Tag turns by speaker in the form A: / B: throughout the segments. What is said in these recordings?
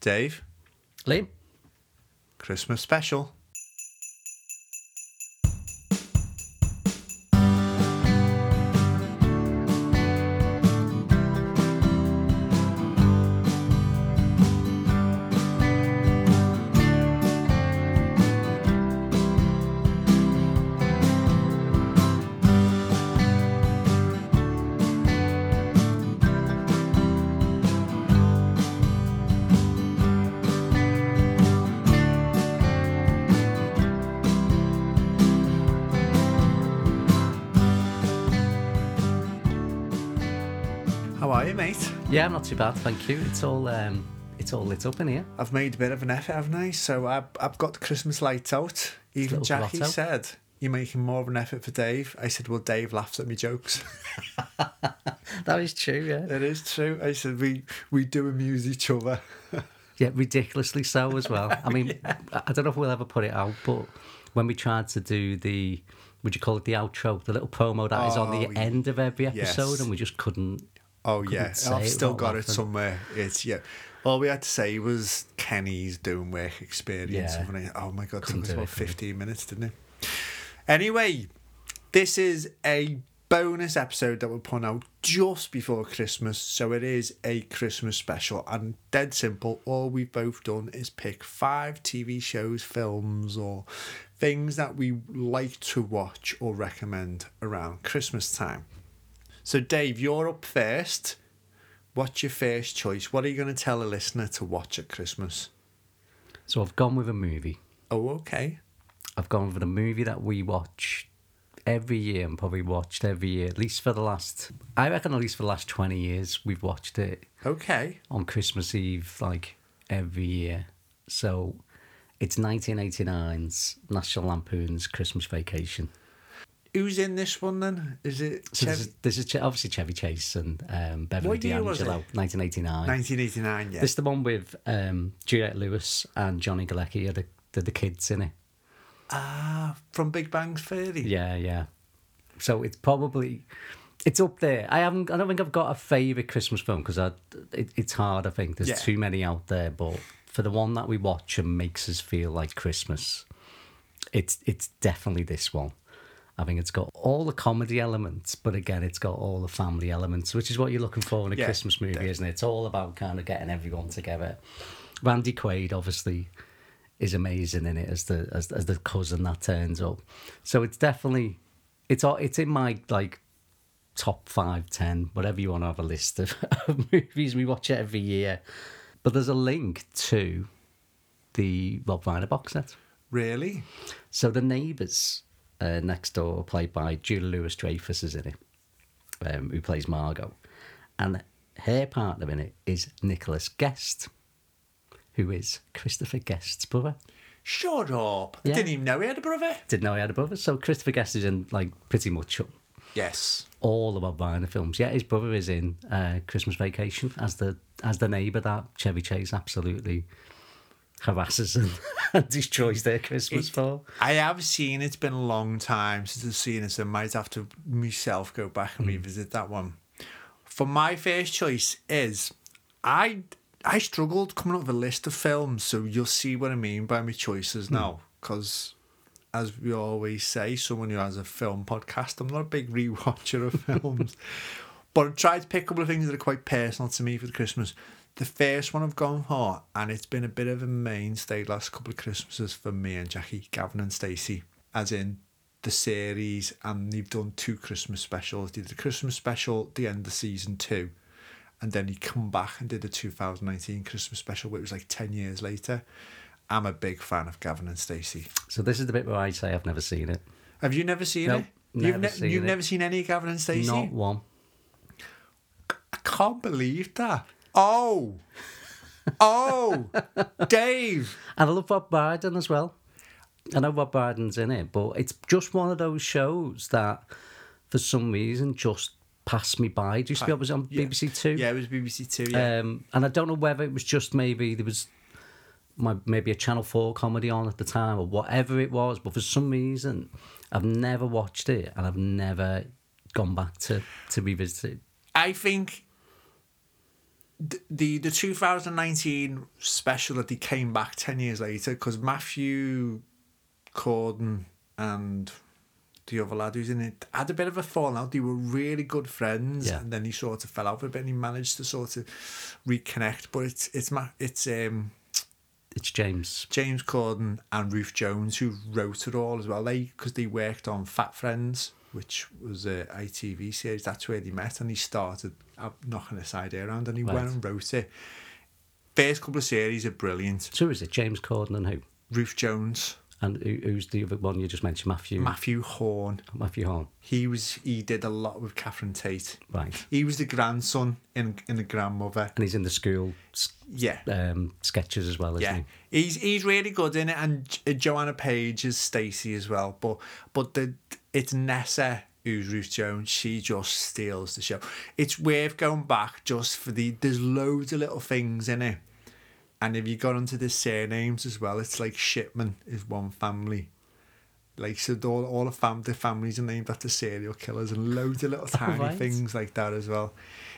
A: Dave,
B: Liam?
A: Christmas special.
B: Not too bad, thank you. It's all um, it's all lit up in here.
A: I've made a bit of an effort, haven't I? So I've, I've got the Christmas lights out. Even Jackie
B: grotto.
A: said, You're making more of an effort for Dave. I said, Well, Dave laughs at me jokes.
B: That is true, yeah.
A: it is true. I said, We we do amuse each other.
B: Yeah, ridiculously so as well. I mean, I I don't know if we'll ever put it out, but when we tried to do the, would you call it the outro, the little promo that is on the
A: Oh,
B: end of every episode,
A: yes.
B: and we just couldn't.
A: Oh,
B: Couldn't
A: yeah. I've still got it somewhere. It's, yeah. All we had to say was Kenny's doing work experience.
B: Yeah.
A: I- Oh, my God.
B: Couldn't
A: took us about 15 minutes, didn't it? Anyway, this is a bonus episode that we'll put out just before Christmas. So it is a Christmas special. And dead simple, all we've both done is pick five TV shows, films, or things that we like to watch or recommend around Christmas time. So, Dave, you're up first. What's your first choice? What are you going to tell a listener to watch at Christmas?
B: So I've gone with a movie.
A: Oh, okay.
B: I've gone with a movie that we watch every year and probably watched every year, at least for the last, I reckon at least for the last 20 years, we've watched it
A: Okay.
B: on Christmas Eve, like every year. So it's 1989's National Lampoon's Christmas Vacation.
A: Who's in this one then? Is it
B: So this, is, this is obviously Chevy Chase and um, Beverly
A: What
B: D'Angelo,
A: it?
B: 1989.
A: 1989? Yeah.
B: This is the one with um, Juliette Lewis and Johnny Galecki are the, they're the kids in it.
A: Ah, from Big Bang Theory.
B: Yeah, yeah. So it's probably it's up there. I haven't. I don't think I've got a favorite Christmas film because I it, it's hard. I think there's
A: Yeah.
B: too many out there. But for the one that we watch and makes us feel like Christmas, it's it's definitely this one. I think it's got all the comedy elements, but again, it's got all the family elements, which is what you're looking for in a
A: Yeah,
B: Christmas movie, isn't it? It's all about kind of getting everyone together. Randy Quaid, obviously, is amazing in it as the as, as the cousin that turns up. So it's definitely it's all it's in my like top five, ten, whatever you want to have a list of, of movies. We watch it every year, but there's a link to the Rob Reiner box set.
A: Really?
B: So the neighbours uh, next door, played by Julia Louis Dreyfus, is in it, um, who plays Margot, and her partner in it is Nicholas Guest, who is Christopher Guest's brother.
A: Shut up.
B: Yeah.
A: I didn't even know he had a brother.
B: Didn't know he had a brother. So Christopher Guest is in like pretty much
A: Yes.
B: all of Rob Reiner films. Yeah, his brother is in uh, Christmas Vacation as the as the neighbour that Chevy Chase absolutely harasses and, and destroys their Christmas
A: It-
B: for.
A: I have seen it. It's been a long time since I've seen it, so I might have to myself go back and revisit that one. For my first choice is I I struggled coming up with a list of films, so you'll see what I mean by my choices
B: Hmm.
A: now. Because as we always say, someone who has a film podcast, I'm not a big rewatcher of films. But I tried to pick a couple of things that are quite personal to me for the Christmas. The first one I've gone for, and it's been a bit of a mainstay last couple of Christmases for me and Jackie, Gavin and Stacey, as in the series, and they've done two Christmas specials. They did the Christmas special at the end of season two, and then he come back and did the 2019 Christmas special, which was like 10 years later. I'm a big fan of Gavin and Stacey.
B: So this is the bit where I say I've never seen it.
A: Have you never seen
B: Nope,
A: it? You've, ne-
B: seen
A: you've
B: it.
A: never seen any Gavin and Stacey?
B: Not one.
A: I can't believe that. Oh, oh, Dave.
B: And I love Rob Brydon as well. I know Rob Brydon's in it, but it's just one of those shows that, for some reason, just passed me by. It used to be always on
A: Yeah.
B: BBC Two.
A: Yeah, it was BBC Two. Yeah,
B: Um, and I don't know whether it was just maybe there was my, maybe a Channel 4 comedy on at the time or whatever it was, but for some reason, I've never watched it and I've never gone back to, to revisit it.
A: I think the the, the 2019 special that they came back 10 years later because Matthew Corden and the other lad who's in it had a bit of a falling out. They were really good friends,
B: Yeah.
A: and then he sort of fell out a bit. and He managed to sort of reconnect, but it's it's it's um
B: It's James.
A: James Corden and Ruth Jones who wrote it all as well. They because they worked on Fat Friends, which was a ITV series. That's where they met, and he started knocking this idea around, and he
B: Right.
A: went and wrote it. First couple of series are brilliant.
B: So who is it? James Corden and who?
A: Ruth Jones,
B: And who's the other one you just mentioned? Matthew.
A: Mathew Horne.
B: Mathew Horne.
A: He was he did a lot with Catherine Tate.
B: Right.
A: He was the grandson in in the grandmother.
B: And he's in the school
A: Yeah.
B: um, sketches as well, isn't
A: Yeah,
B: he?
A: he's he's really good in it, and Joanna Page is Stacey as well. But but the it's Nessa who's Ruth Jones. She just steals the show. It's worth going back just for the. There's loads of little things in it, and if you got onto the surnames as well, it's like Shipman is one family. Like so, all all the fam the families are named after serial killers, and loads of little tiny
B: right.
A: things like that as well.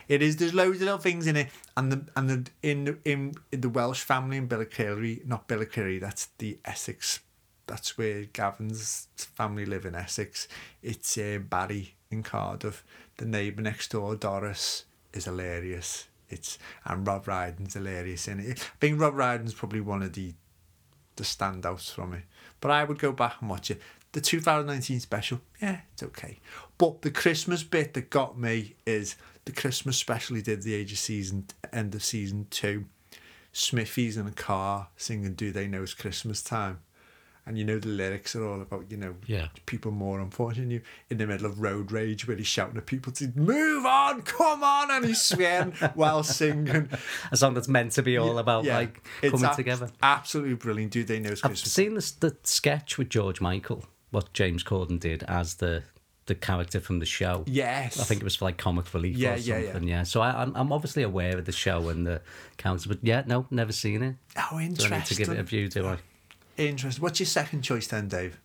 A: It is. There's loads of little things in it, and the and the in the- in, in the Welsh family in Billericay, not Billericay. That's the Essex. That's where Gavin's family live in Essex. It's uh, Barry in Cardiff. The neighbour next door, Doris, is hilarious. It's and Rob Brydon's hilarious in it. I think Rob Brydon's probably one of the the standouts from it. But I would go back and watch it. The 2019 special, yeah, it's okay. But the Christmas bit that got me is the Christmas special he did the age of season end of season two. Smithy's in a car singing "Do They Know It's Christmas Time," and you know the lyrics are all about you know
B: Yeah.
A: people more unfortunate than you in the middle of road rage where he's shouting at people to move on, come on, and he's swearing while singing.
B: A song that's meant to be all about
A: Yeah,
B: like coming
A: ab-
B: together.
A: Absolutely brilliant. Do they know it's
B: I've
A: Christmas?
B: seen this, the sketch with George Michael, what James Corden did as the the character from the show.
A: Yes.
B: I think it was for like comic relief
A: Yeah,
B: or
A: yeah, yeah.
B: something. Yeah, So I, I'm I'm obviously aware of the show and the character, but yeah, no, never seen it.
A: Oh,
B: So I
A: interesting.
B: need to give it a view. Do I?
A: Interesting. What's your second choice then, Dave?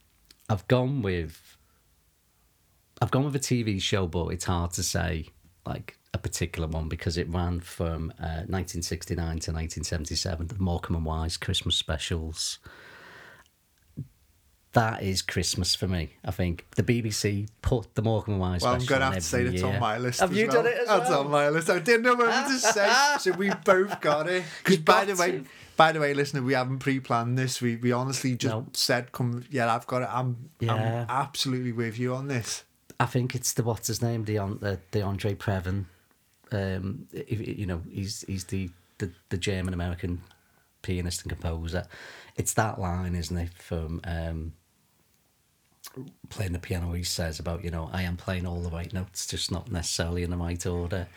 B: I've gone with I've gone with a TV show, but it's hard to say like a particular one because it ran from uh, 1969 to 1977. The Morecambe and Wise Christmas specials. That is Christmas for me. I think the BBC put the Morecambe and Wise.
A: Well, I'm going to have to say that's on my list.
B: Have
A: as
B: you
A: well.
B: done it as
A: That's
B: well?
A: on my list. I didn't know what to say, so we both got it. Because by the way,
B: to.
A: by the way, listener, we haven't pre-planned this. We we honestly just
B: No.
A: said, "Come, yeah, I've got it." I'm
B: Yeah.
A: I'm absolutely with you on this.
B: I think it's the what's his name, the the, the Andre Previn. Um, you know, he's he's the the, the German American pianist and composer. It's that line, isn't it, from um, playing the piano? He says about you know, I am playing all the right notes, just not necessarily in the right order.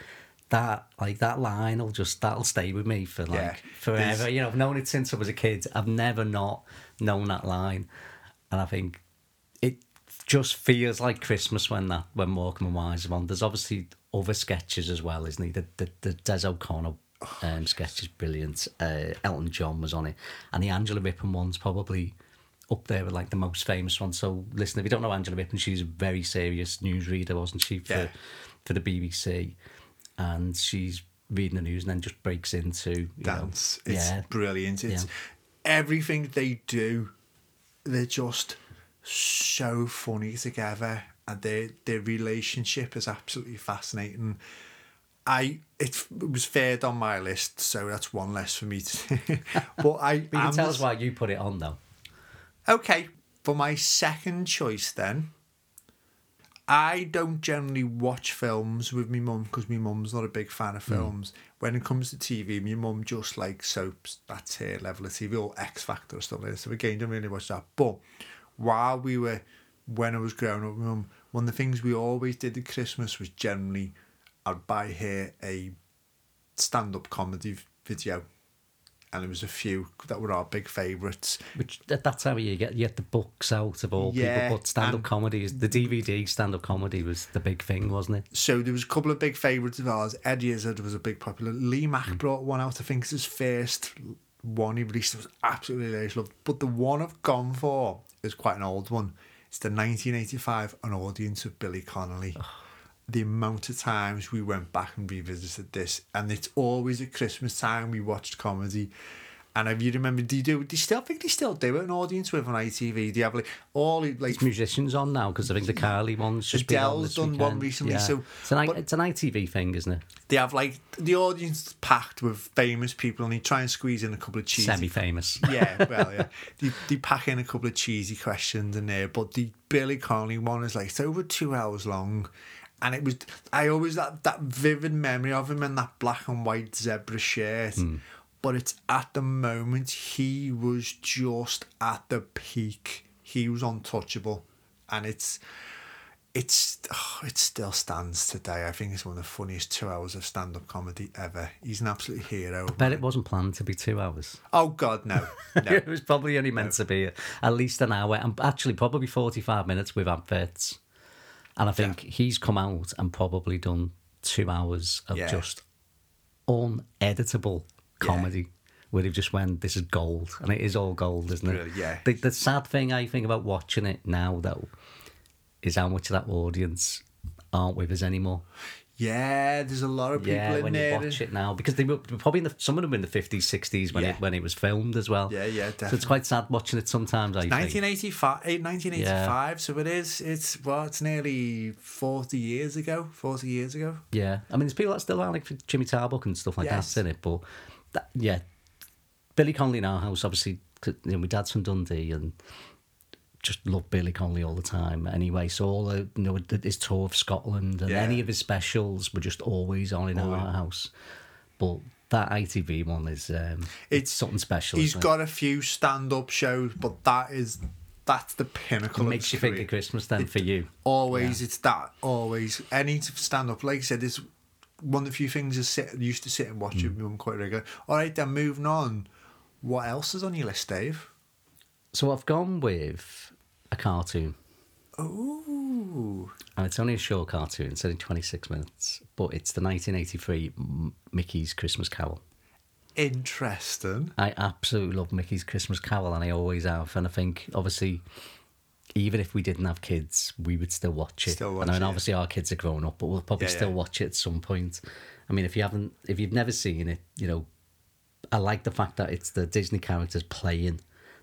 B: That like that line will just that'll stay with me for like
A: Yeah,
B: forever.
A: there's-
B: You know, I've known it since I was a kid. I've never not known that line, and I think it just feels like Christmas when that when Morecambe and Wise are on. There's obviously other sketches as well, isn't he? The the, the Des O'Connor um, sketch is brilliant. Uh, Elton John was on it, and the Angela Rippon one's probably up there with like the most famous one. So listen, if you don't know Angela Rippon, she's a very serious newsreader, wasn't she? For
A: Yeah.
B: for the BBC, and she's reading the news and then just breaks into you know,
A: Dance. it's
B: yeah,
A: brilliant. It's
B: Yeah.
A: everything they do. They're just so funny together, and their their relationship is absolutely fascinating. I it, was fared on my list, so that's one less for me to. but I
B: you can tell us why you put it on though.
A: Okay, for my second choice then, I don't generally watch films with my mum because my mum's not a big fan of hmm. films. When it comes to TV, my mum just likes soaps. That's her level of TV, or X Factor or stuff like that. So again, don't really watch that. But while we were, when I was growing up, with mum, one of the things we always did at Christmas was generally, I'd buy her a stand-up comedy video. And there was a few that were our big favourites.
B: Which at that time you get you get the books out of all
A: Yeah,
B: people, but stand up comedy is the DVD stand up comedy was the big thing, wasn't it?
A: so there was a couple of big favourites of ours. Eddie Izzard was a big popular. Lee Mack mm. brought one out. I think it's his first one he released. It was absolutely hilarious. Loved. But the one I've gone for is quite an old one. It's the 1985 An Audience of Billy Connolly. Oh. The amount of times we went back and revisited this, and it's always at Christmas time we watched comedy. And if you remember, do you do? Do you still I think they still do it? An audience with on ITV. Do you have like all like
B: It's musicians on now because I think the Carly one's just been on
A: Adele's done one recently,
B: Yeah.
A: so-
B: it's an, it's an ITV thing, isn't it?
A: they have like the audience packed with famous people, and they try and squeeze in a couple of cheesy
B: Semi-famous.
A: yeah, well, yeah. They, they pack in a couple of cheesy questions in there, but the Billy Connolly one is like it's over two hours long, and it was I always that that vivid memory of him in that black and white zebra shirt. Hmm. But it's at the moment he was just at the peak. He was untouchable, and it's it's oh, it still stands today. I think it's one of the funniest two hours of stand up comedy ever. He's an absolute hero.
B: I Bet it wasn't planned to be two hours.
A: Oh God, no, no.
B: it was probably only meant to be at least an hour, and actually probably forty-five minutes with adverts. And I think he's come out and probably done two hours of
A: Yeah.
B: just uneditable comedy. Where they've just went, this is gold, and it is all gold, isn't it?
A: Really, yeah.
B: The, the sad thing I think about watching it now, though, is how much of that audience aren't with us anymore.
A: Yeah, there's a lot of people
B: Yeah,
A: in
B: when
A: there.
B: you watch it now, because they were probably in the, some of them in the fifties, sixties when
A: Yeah.
B: it when it was filmed as well.
A: Yeah, yeah, definitely.
B: So it's quite sad watching it sometimes. I think.
A: 1985, eh, 1985 so it is, it's, well, it's nearly 40 years ago, 40 years ago.
B: Yeah, I mean, there's people that still are like Jimmy Tarbuck and stuff like
A: Yes.
B: that in it, but that, yeah, Billy Connolly in our house, obviously, you know, my dad's from Dundee and just loved Billy Connolly all the time. Anyway, so all the, you know his tour of Scotland and
A: Yeah.
B: any of his specials were just always on in our house. But that ITV one is um, it's, something special.
A: He's
B: isn't it?
A: got a few stand-up shows, but that is, that's the pinnacle
B: It makes you think of Christmas then for you.
A: Always, it's that, always. Any stand-up, like I said, is one of the few things I sit, used to sit and watch
B: Mm.
A: with mum quite regular. All right, then moving on. What else is on your list, Dave?
B: So I've gone with a cartoon.
A: Ooh.
B: And it's only a short cartoon, it's only 26 minutes, but it's the 1983 Mickey's Christmas Carol.
A: Interesting.
B: I absolutely love Mickey's Christmas Carol, and I always have. And I think, obviously, even if we didn't have kids, we would still watch it.
A: Still watch
B: and I mean,
A: it,
B: obviously, our kids are grown up, but we'll probably
A: Yeah,
B: still
A: yeah.
B: watch it at some point. I mean, if you haven't, if you've never seen it, you know, I like the fact that it's the Disney characters playing.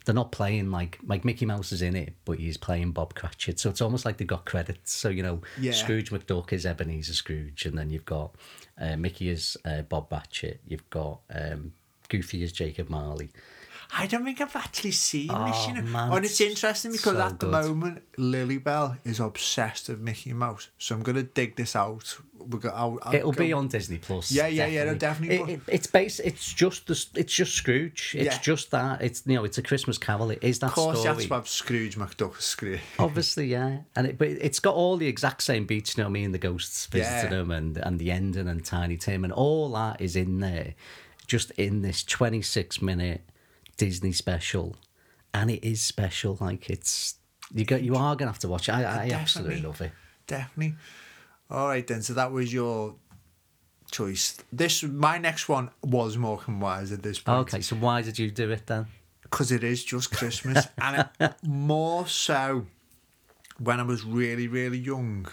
B: They're not playing like like Mickey Mouse is in it, but he's playing Bob Cratchit. So it's almost like they've got credits. So you know,
A: Yeah.
B: Scrooge McDuck is Ebenezer Scrooge, and then you've got uh, Mickey is uh, Bob Cratchit. You've got um, Goofy is Jacob Marley.
A: I don't think I've actually seen this, you know.
B: man,
A: and it's interesting because
B: so
A: at the
B: good.
A: moment, Lily Bell is obsessed with Mickey Mouse. So I'm going to dig this out. We're go, I'll, I'll
B: It'll
A: go-
B: be on Disney Plus.
A: Yeah, yeah, yeah, no, definitely.
B: It, it, it's based. It's just the. It's just Scrooge. It's
A: Yeah.
B: just that. It's you know. It's a Christmas Carol. It is that
A: Of course,
B: story.
A: that's what Scrooge McDuck Scrooge.
B: Obviously, yeah, and it, but it's got all the exact same beats. You know, me and the ghosts visiting
A: Yeah.
B: him, and and the ending, and Tiny Tim, and all that is in there, just in this twenty six minute Disney special, and it is special. Like it's you go, you are gonna have to watch it. I, I absolutely love it.
A: Definitely. All right, then. So that was your choice. This My next one was more Morecambe Wise at this point.
B: Okay, so why did you do it then?
A: because it is just Christmas, and it, more so when I was really, really young.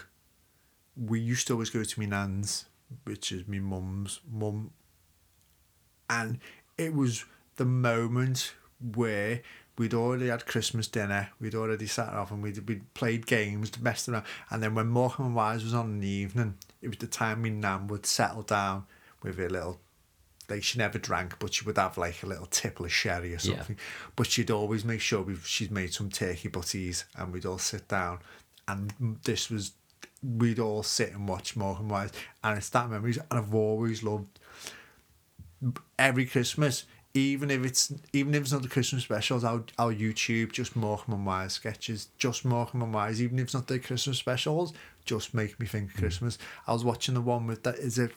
A: We used to always go to my nan's, which is my mum's mum, and it was the moment where we'd already had Christmas dinner, we'd already sat off and we'd, we'd played games, messed around, and then when Morecambe and Wise was on in the evening, it was the time my nan would settle down with her little like she never drank, but she would have like a little tipple of sherry or
B: Yeah.
A: something. But she'd always make sure we've, she'd made some turkey butties and we'd all sit down. And this was, we'd all sit and watch Morecambe Wise. And it's that memories. And I've always loved every Christmas, even if it's even if it's not the Christmas specials, I'll, I'll YouTube just Morecambe and Wise sketches, just Morecambe and Wise, even if it's not the Christmas specials, just make me think of mm. Christmas. I was watching the one with that is it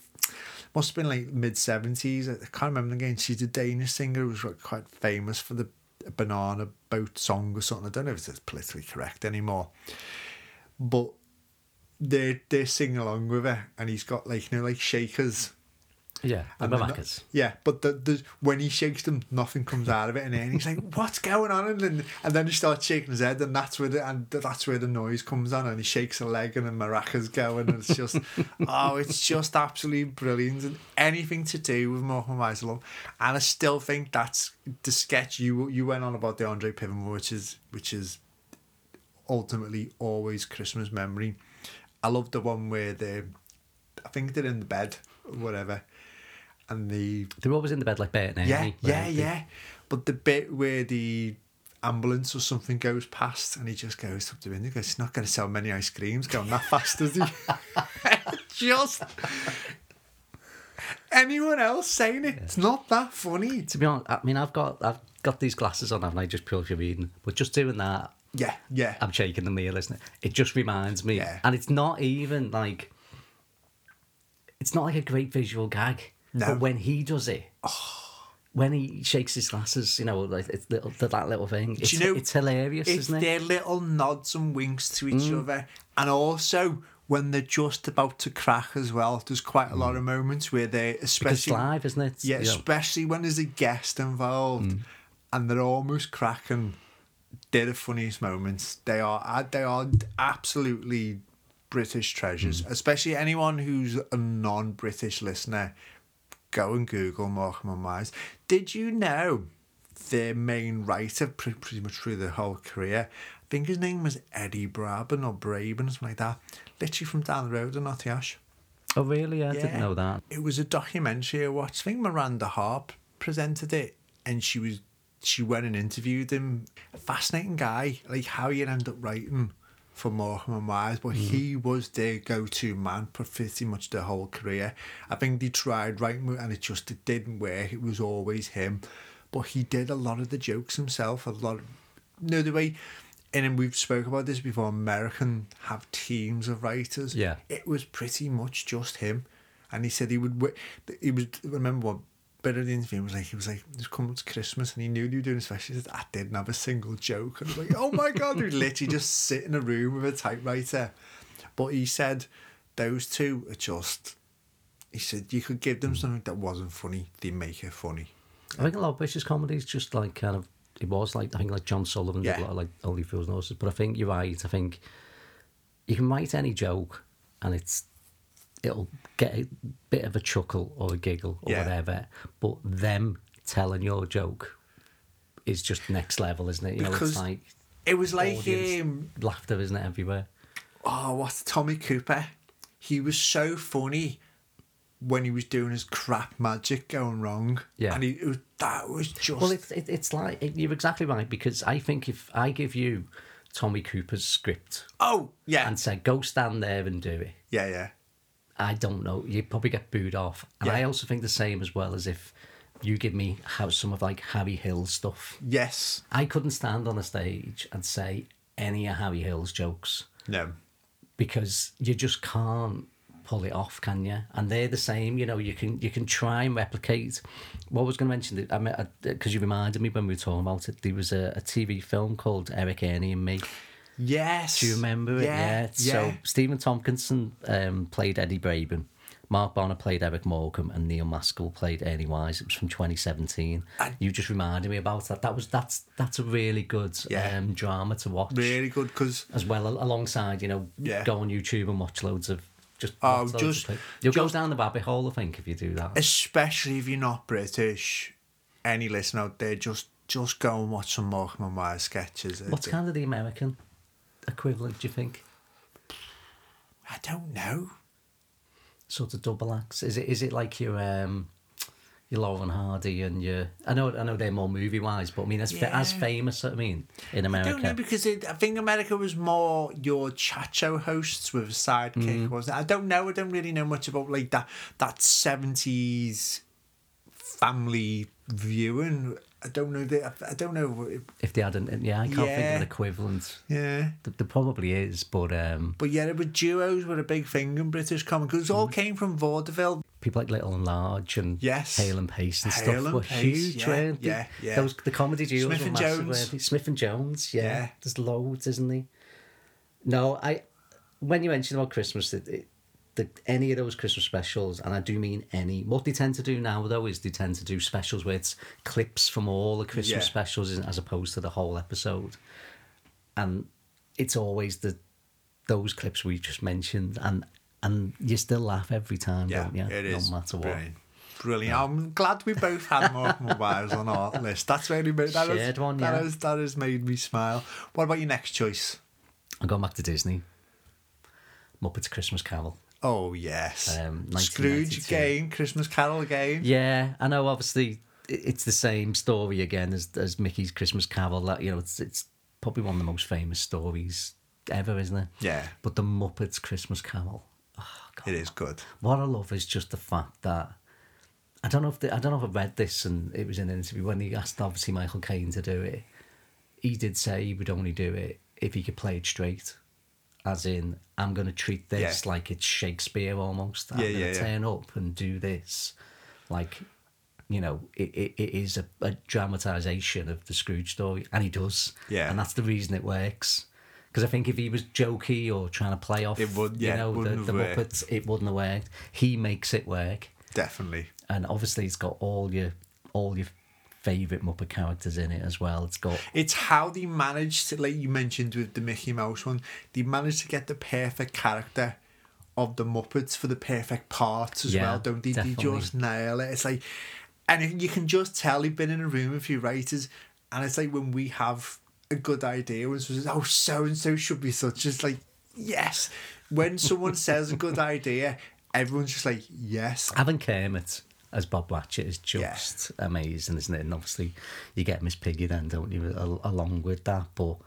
A: must have been like mid seventies. I can't remember the again. She's a Danish singer who was quite famous for the banana boat song or something. I don't know if it's politically correct anymore. But they're they're singing along with her and he's got like you know like shakers
B: Yeah,
A: And
B: the Macca's.
A: Yeah, but the, the, when he shakes them, nothing comes out of it, and then he's like, "What's going on?" And then, and then he starts shaking his head, and that's where the and that's where the noise comes on, and he shakes a leg, and the maracas going, and it's just, oh, it's just absolutely brilliant, and anything to do with Morecambe Weiselum, and I still think that's the sketch you you went on about the Andre Previn, which is which is ultimately always Christmas memory. I love the one where they, I think they're in the bed, or whatever, and the
B: They're always in the bed like Bert and
A: yeah, yeah,
B: they?
A: yeah. But the bit where the ambulance or something goes past and he just goes up the window, he goes, he's not going to sell many ice creams going that fast, is he? just anyone else saying it, it's not that funny.
B: To be honest, I mean, I've got I've got these glasses on, haven't I? Just purely for reading, but just doing that,
A: Yeah, yeah.
B: I'm shaking the meal, isn't it? It just reminds me,
A: Yeah.
B: and it's not even like it's not like a great visual gag.
A: No.
B: But when he does it, when he shakes his glasses, you know, like it's little that little thing. It's,
A: you know,
B: it's hilarious,
A: it's
B: isn't it?
A: their little nods and winks to each
B: Mm.
A: other. And also when they're just about to crack as well, there's quite a lot of moments where they,
B: Mm. Because
A: especially
B: live, isn't it?
A: Yeah,
B: You know,
A: especially when there's a guest involved
B: Mm.
A: and they're almost cracking. They're the funniest moments. They are uh, they are absolutely British treasures.
B: Mm.
A: Especially anyone who's a non-British listener, go and Google Morecambe and Wise. Did you know their main writer pre- pretty much through the whole career? I think his name was Eddie Braben or Braben, or something like that. Literally from down the road in Nottingham.
B: oh, really? I
A: Yeah.
B: didn't know that.
A: It was a documentary I watched. I think Miranda Hart presented it, and she was she went and interviewed him. A fascinating guy, like how he'd end up writing for Morecambe and Wise, but mm-hmm. he was their go-to man for pretty much the whole career. I think they tried writing, and it just it didn't work. It was always him, but he did a lot of the jokes himself. A lot, of, you know the way. And then we've spoke about this before. American have teams of writers
B: Yeah.
A: it was pretty much just him. And he said he would. He was. Remember one bit of the interview was like he was like it was coming to Christmas and he knew you were doing a special. He said I didn't have a single joke. And I was like, oh my god, he literally just sit in a room with a typewriter. But he said those two are just. He said you could give them hmm. something that wasn't funny, they make it funny.
B: I think a lot of British comedy is just like kind of it was like I think like John Sullivan did a lot of like Only Fools and Horses, but I think you're right. I think you can write any joke and it's it'll get a bit of a chuckle or a giggle or
A: Yeah.
B: whatever, but them telling your joke is just next level, isn't it? You know,
A: Because
B: it's like
A: It was like um,
B: laughter, isn't it, everywhere?
A: oh, what's Tommy Cooper? He was so funny when he was doing his crap magic going wrong.
B: Yeah.
A: and he it was, that was just
B: Well, it's it, it's like you're exactly right because I think if I give you Tommy Cooper's script
A: oh yeah,
B: and say go stand there and do it,
A: yeah, yeah,
B: I don't know. You probably get booed off. And
A: Yeah.
B: I also think the same as well as if you give me how some of like Harry Hill's stuff.
A: yes,
B: I couldn't stand on a stage and say any of Harry Hill's jokes
A: no,
B: because you just can't pull it off, can you? And they're the same. You know, you can you can try and replicate. What I was going to mention, that I mean, because you reminded me when we were talking about it. There was a, a TV film called Eric Ernie and Me.
A: Yes.
B: Do you remember it?
A: Yeah,
B: Yeah.
A: yeah.
B: So Stephen Tompkinson um, played Eddie Braben. Mark Bonnar played Eric Morecambe and Neil Maskell played Ernie Wise. It was from 2017.
A: And-
B: you just reminded me about that. That was that's that's a really good
A: Yeah.
B: um, drama to watch
A: really good because
B: as well alongside you know
A: Yeah.
B: go on YouTube and watch loads of just
A: Oh, just-
B: you'll go down the rabbit hole I think if you do that.
A: especially if you're not British, any listener out there, just just go and watch some Morecambe and Wise sketches.
B: What's kind of the American equivalent? Do you think?
A: I don't know.
B: sort of double acts? Is it is it like your um your Lauren Hardy and your I know I know they're more movie wise, but I mean as fa- as famous I mean in
A: I don't know
B: America.
A: because it, I think America was more your chat show hosts with a sidekick,
B: Mm-hmm.
A: wasn't it? I don't know. I don't really know much about like that that seventies family viewing. I don't know. The, I don't know. if-
B: If they had an yeah, I can't think of an equivalent.
A: Yeah.
B: Th- There probably is, but um
A: But yeah, but duos were a big thing in British comedy because it all came from vaudeville.
B: people like Little and Large and
A: Yes.
B: Hale and Pace and
A: Hale
B: stuff
A: and
B: were
A: Pace,
B: huge,
A: yeah,
B: they?
A: yeah, yeah.
B: Those the comedy duos
A: Smith
B: were
A: and
B: massive,
A: Jones.
B: Smith and Jones, yeah.
A: Yeah.
B: There's loads, isn't there? No, I when you mentioned about Christmas, it, it, the, any of those Christmas specials, and I do mean any. What they tend to do now, though, is they tend to do specials where it's clips from all the Christmas
A: Yeah.
B: specials as opposed to the whole episode. And it's always the those clips we just mentioned, and and you still laugh every time,
A: Yeah,
B: don't you?
A: it is.
B: No matter what.
A: Brilliant. Brilliant. I'm glad we both had Morecambe Wise on our list. That's really made that,
B: Shared
A: has,
B: one,
A: that, has, that has made me smile. What about your next choice?
B: I'm going back to Disney. Muppets Christmas Carol.
A: Oh yes,
B: Um,
A: Scrooge again, Christmas Carol again.
B: Yeah, I know. Obviously, it's the same story again as as Mickey's Christmas Carol. That you know, it's it's probably one of the most famous stories ever, isn't it?
A: Yeah,
B: But the Muppets Christmas Carol. Oh God,
A: it is good.
B: what I love is just the fact that I don't know if the, I don't know if I read this and it was in an interview when he asked obviously Michael Caine to do it. He did say he would only do it if he could play it straight, as in I'm going to treat this
A: Yeah.
B: like it's Shakespeare almost. I'm
A: Yeah,
B: going to
A: yeah,
B: turn up and do this, like you know, it, it, it is a, a dramatization of the Scrooge story, and he does.
A: Yeah.
B: and that's the reason it works. Because I think if he was jokey or trying to play off,
A: It would- yeah,
B: you know, the, the. Muppets, it wouldn't have worked. He makes it work,
A: Definitely.
B: and obviously it's got all your all your favorite Muppet characters in it as well. It's got
A: It's how they managed to, like you mentioned with the Mickey Mouse one, they managed to get the perfect character of the Muppets for the perfect parts as
B: Yeah,
A: well, don't they? They just nail it. It's like, and you can just tell they've been in a room with a few writers, and it's like when we have a good idea, when someone says, "Oh, so and so should be such," it's like, yes. When someone says a good idea, everyone's just like, yes.
B: having Kermit as Bob Cratchit is just amazing, isn't it? And obviously you get Miss Piggy then, don't you, along with that. But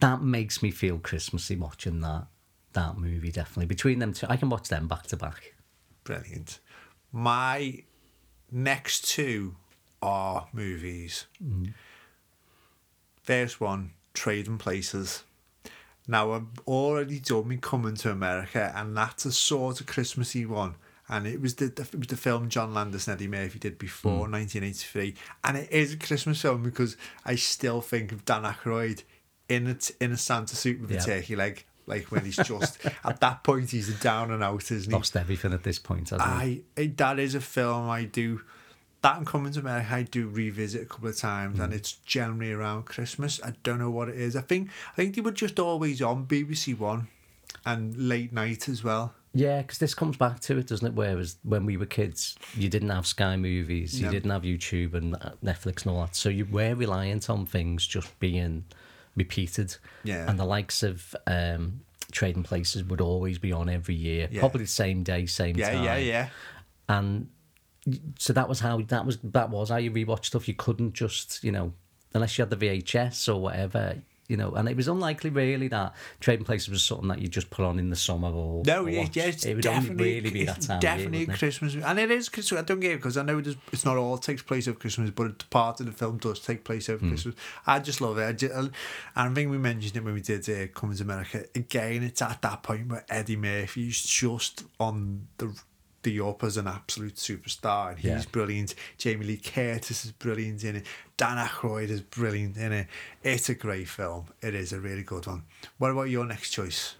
B: that makes me feel Christmassy watching that that movie. Definitely between them two, I can watch them back to back.
A: Brilliant. My next two are movies. Mm-hmm. First one, Trading Places. Now, I've already done me coming to America, and that's a sort of Christmassy one. And it was the, the it was the film John Landis and Eddie Murphy did before 1983, and it is a Christmas film because I still think of Dan Aykroyd in a in a Santa suit with
B: Yeah.
A: a turkey leg, like when he's just at that point he's down and out, isn't he?
B: Lost everything at this point, hasn't he?
A: I it- that is a film I do that and coming to America I do revisit a couple of times
B: Mm.
A: and it's generally around Christmas. I don't know what it is. I think I think they were just always on BBC One and late night as well.
B: Yeah, because this comes back to it, doesn't it? Whereas when we were kids, you didn't have Sky Movies, you didn't have YouTube and uh, Netflix and all that, so you were reliant on things just being repeated.
A: Yeah.
B: And the likes of um, Trading Places would always be on every year,
A: Yeah.
B: probably the same day, same
A: Yeah,
B: time.
A: Yeah, yeah, yeah.
B: And so that was how that was that was how you rewatch stuff. You couldn't just you know unless you had the VHS or whatever. You know, and it was unlikely really that Trading Places was something that you just put on in the summer or
A: No,
B: or
A: yeah, it's
B: it would
A: definitely,
B: really be that time.
A: definitely
B: year, wouldn't it?
A: Christmas, and it is Christmas. I don't get it because I know it is, it's not all takes place over Christmas, but it, part of the film does take place over Christmas. I just love it. I, just, and I think we mentioned it when we did uh, Coming to America. Again, it's at that point where Eddie Murphy's just on the the up as an absolute superstar, and he's
B: Yeah.
A: brilliant. Jamie Lee Curtis is brilliant in it. Dan Aykroyd is brilliant in it. It's a great film. It is a really good one. What about your next choice?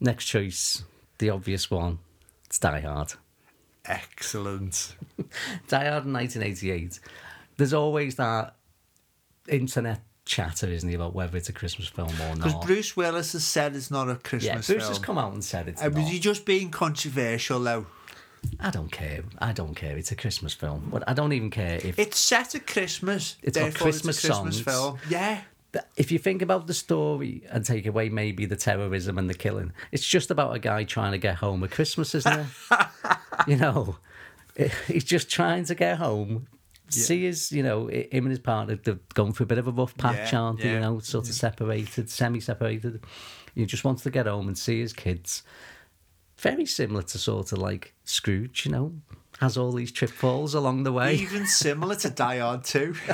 B: Next choice, the obvious one, it's Die Hard.
A: Excellent.
B: Die Hard in 1988. There's always that internet chatter, isn't there, about whether it's a Christmas film or not? Because.
A: Bruce Willis has said it's not a Christmas
B: yeah, Bruce
A: film.
B: has come out and said it's
A: Uh,
B: not.
A: was he just being controversial though?
B: I don't care. I don't care. It's a Christmas film. But I don't even care if
A: It's set at Christmas.
B: It's got Christmas
A: it's a Christmas
B: songs.
A: film. Yeah.
B: if you think about the story and take away maybe the terrorism and the killing, it's just about a guy trying to get home at Christmas, isn't it? you know, he's just trying to get home. See his, you know, him and his partner, they've gone through a bit of a rough patch,
A: Yeah,
B: aren't they? You know, sort of separated, semi separated. He just wants to get home and see his kids. Very similar to sort of like Scrooge, you know, has all these trip falls along the way.
A: Even similar to Die Hard 2.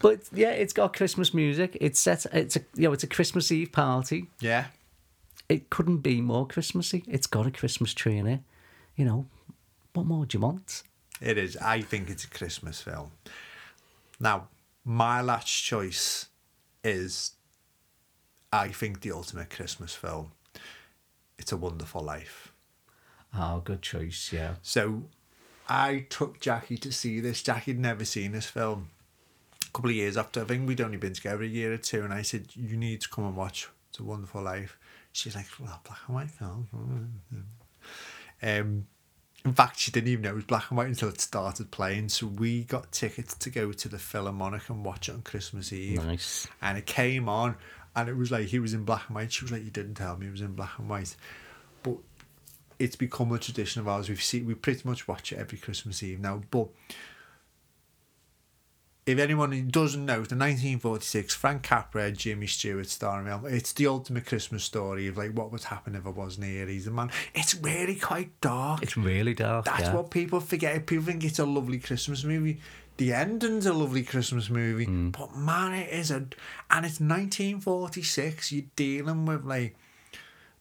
B: But yeah, it's got Christmas music. It's set. It's a you know, it's a Christmas Eve party.
A: Yeah.
B: It couldn't be more Christmassy. It's got a Christmas tree in it. You know, what more do you want?
A: It is. I think it's a Christmas film. Now, my last choice is, I think, the ultimate Christmas film. It's a Wonderful Life.
B: Oh, good choice. Yeah.
A: So I took Jackie to see this. Jackie had never seen this film. A couple of years after, I think we'd only been together a year or two, and I said, You need to come and watch It's a Wonderful Life. She's like, Well, black and white film. Um, in fact, she didn't even know it was black and white until it started playing. So we got tickets to go to the Philharmonic and watch it on Christmas Eve.
B: Nice.
A: And it came on, and it was like he was in black and white. She was like, "You didn't tell me he was in black and white," but it's become a tradition of ours. We've seen we pretty much watch it every Christmas Eve now. But if anyone doesn't know, the 1946 Frank Capra, Jimmy Stewart starring film. It's the ultimate Christmas story of like what would happen if I wasn't here. He's a man. It's really quite dark.
B: It's really dark.
A: That's
B: yeah.
A: what people forget. People think it's a lovely Christmas movie. The ending's a lovely Christmas movie,
B: Mm.
A: but man, it is a. And it's 1946. You're dealing with like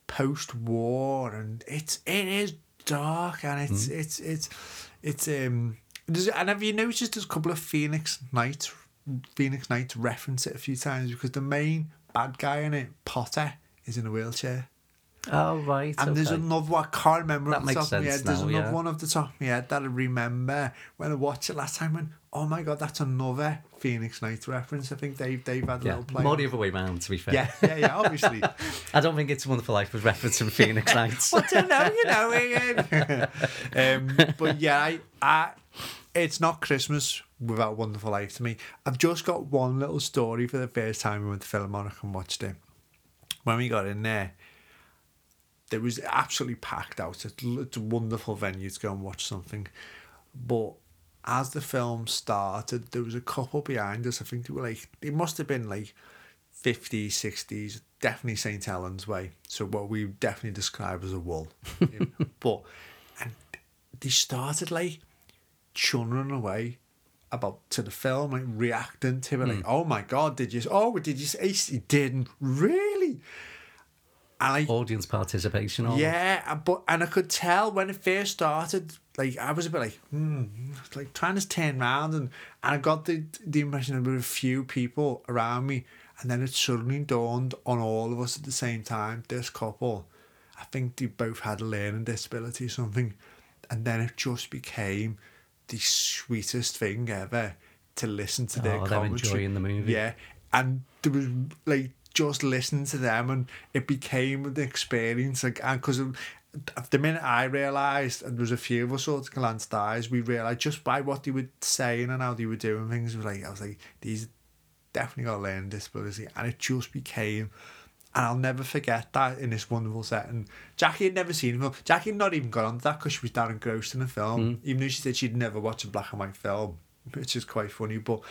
A: post-war, and it's it is dark, and it's
B: Mm.
A: it's it's it's um. And have you noticed there's a couple of Phoenix Nights, Phoenix Nights reference it a few times because the main bad guy in it, Potter, is in a wheelchair.
B: Oh right.
A: And there's another one, I can't remember
B: That
A: off the
B: makes
A: top of my head. There's
B: now,
A: another
B: yeah.
A: one off the top of my head that I remember when I watched it last time. And oh my god, that's another Phoenix Nights reference. I think they've they've had a
B: Yeah,
A: little play.
B: more the other way round, to be fair.
A: yeah, yeah, yeah. Obviously,
B: I don't think It's Wonderful Life was referencing Phoenix Nights.
A: I don't know, you know. Ian. um, but yeah, I, I, it's not Christmas without Wonderful Life to me. I've just got one little story for the first time we went to Philharmonic and watched it. When we got in there, there was absolutely packed out. It's, it's a wonderful venue to go and watch something. But as the film started, there was a couple behind us. I think they were like, it must have been like 50s, 60s, definitely St. Helens way. So what we definitely describe as a wall. you know. But, and they started like churning away about to the film, like reacting to it, like, hmm. oh my god, did you? Oh, did you? say He didn't really. And I,
B: Audience participation. almost.
A: yeah, but and I could tell when it first started, like I was a bit like, hmm, like trying to turn around, and, and I got the the impression there were a few people around me, and then it suddenly dawned on all of us at the same time. This couple, I think they both had a learning disability or something, and then it just became the sweetest thing ever to listen to their
B: Oh, they're
A: commentary.
B: enjoying the movie.
A: Yeah, and there was like just listening to them, and it became an experience. Like, and because of the minute I realised, and there was a few of us sort of glanced eyes, we realised just by what they were saying and how they were doing things, was like I was like, these definitely got a learning disability, and it just became. And I'll never forget that in this wonderful setting. Jackie had never seen a film. Jackie had not even got onto that because she was that engrossed in the film. Mm-hmm. Even though she said she'd never watched a black and white film, which is quite funny. But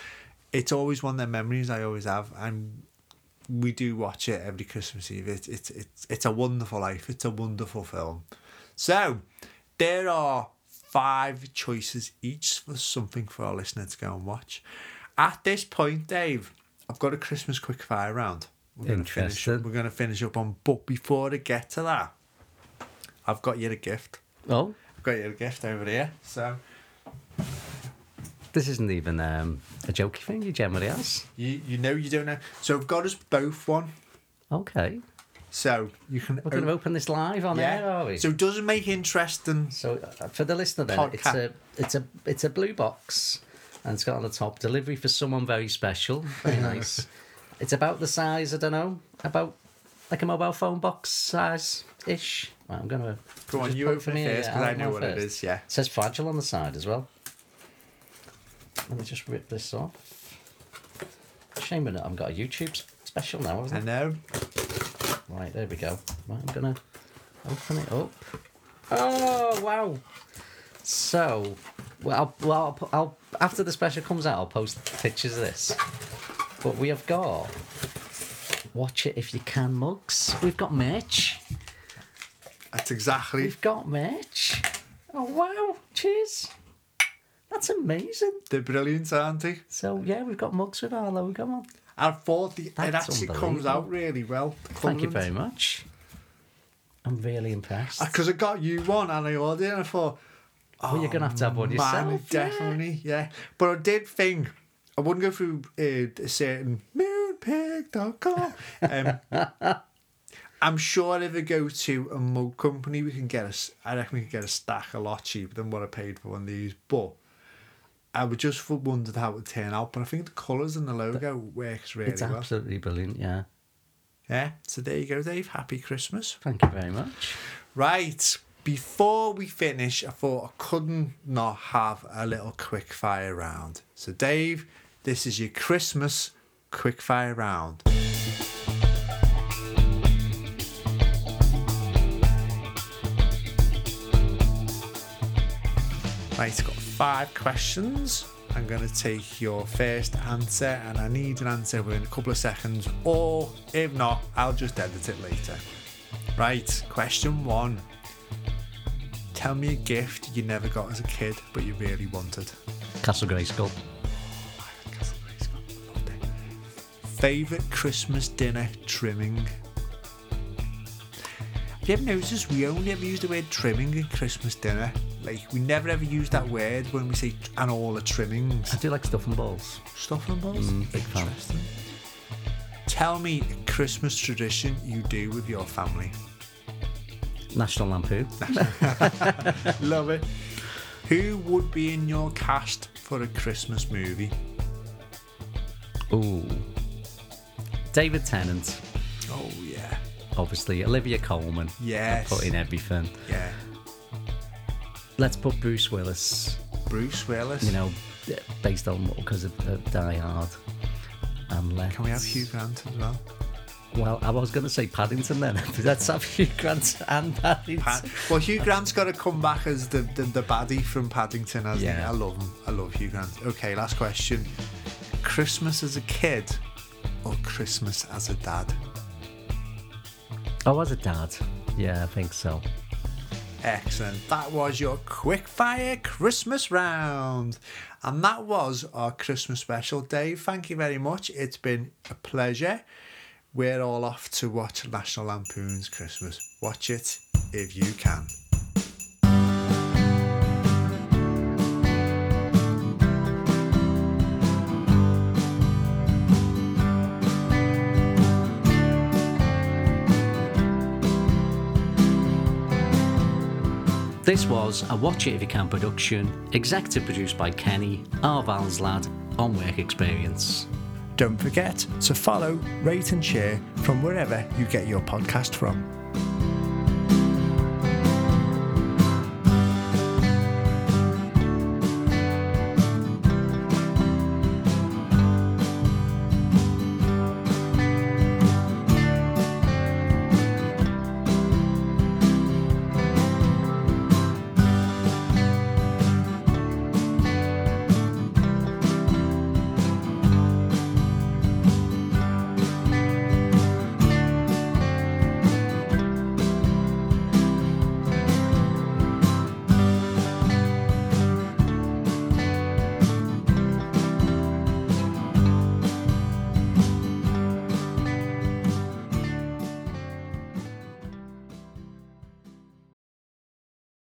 A: it's always one of their memories I always have. And we do watch it every Christmas Eve. It's it's it's it's a wonderful life. It's a wonderful film. So there are five choices each for something for our listener to go and watch. At this point, Dave, I've got a Christmas quickfire round. We're gonna finish.
B: Interesting.
A: We're gonna finish up on. But before I get to that, I've got you a gift.
B: Oh,
A: I've got you a gift over here. So
B: this isn't even um, a jokey thing. You generally has.
A: you you know you don't know. So I've got us both one.
B: Okay.
A: So you can.
B: We're going to open this live on air, are we?
A: So it doesn't make interesting.
B: So uh, for the listener, then it's a it's a it's a blue box, and it's got on the top delivery for someone very special. Very nice. it's about the size. I don't know about like a mobile phone box size ish. Right, I'm gonna
A: Go on, you open
B: for
A: it first because I know what it
B: first.
A: is. Yeah.
B: It says fragile on the side as well. Let me just rip this off. Shame that I've got a YouTube special now,
A: I
B: haven't
A: know.
B: I? Know. Right, there we go. Right, I'm gonna open it up. Oh wow! So, well, I'll, well, I'll, pu- I'll after the special comes out, I'll post pictures of this. But we have got watch it if you can mugs. We've got merch.
A: That's exactly.
B: We've got merch. Oh wow! Cheers. That's amazing.
A: They're brilliant, aren't they?
B: So yeah, we've got mugs with our logo on.
A: I thought the, it
B: That's
A: actually comes out really well.
B: Thank you very much. I'm really impressed.
A: Because I got you one and I ordered it and I thought, oh,
B: well, you're gonna have to have one
A: man,
B: yourself.
A: definitely, yeah. But I did think I wouldn't go through uh, a certain moonpig.com. Um, I'm sure if we go to a mug company, we can get a. I reckon we can get a stack a lot cheaper than what I paid for one of these. But I would just wondered how it would turn out. But I think the colours and the logo works really
B: It's
A: well.
B: absolutely brilliant, yeah.
A: Yeah. So there you go, Dave. Happy Christmas.
B: Thank you very much.
A: Right. Before we finish, I thought I couldn't not have a little quick fire round. So, Dave, this is your Christmas quick fire round. Right, it's got five questions. I'm going to take your first answer, and I need an answer within a couple of seconds, or if not, I'll just edit it later. Right, question one. Tell me a gift you never got as a kid, but you really wanted.
B: Castle Grayskull.
A: Favorite Christmas dinner trimming. Have you ever noticed we only ever use the word trimming in Christmas dinner? Like we never ever use that word when we say and all the trimmings.
B: I do like stuffing balls.
A: Stuffing balls.
B: Mm, big fan.
A: Interesting. Tell me a Christmas tradition you do with your family.
B: National Lampoon.
A: Love it. Who would be in your cast for a Christmas movie?
B: Ooh. David Tennant.
A: Oh yeah,
B: Obviously, Olivia Colman.
A: yes,
B: Put in everything.
A: yeah.
B: Let's put Bruce Willis.
A: Bruce Willis.
B: You know, based on because of uh, Die Hard. And let's,
A: Can we have Hugh Grant as well?
B: Well, I was going to say Paddington then. let's have Hugh Grant and Paddington.
A: Pa- well, Hugh Grant's got to come back as the, the, the baddie from Paddington, hasn't he?
B: Yeah.
A: I love him. I love Hugh Grant. Okay, last question. Christmas as a kid or Christmas as a dad?
B: Oh, as a dad. Yeah, I think so.
A: Excellent. That was your quick fire Christmas round. And that was our Christmas special. Dave, thank you very much. It's been a pleasure. We're all off to watch National Lampoon's Christmas. Watch it if you can.
B: This was a Watch It If You Can production, executive produced by Kenny, our Val's lad, on Work Experience.
A: Don't forget to follow, rate, and share from wherever you get your podcast from.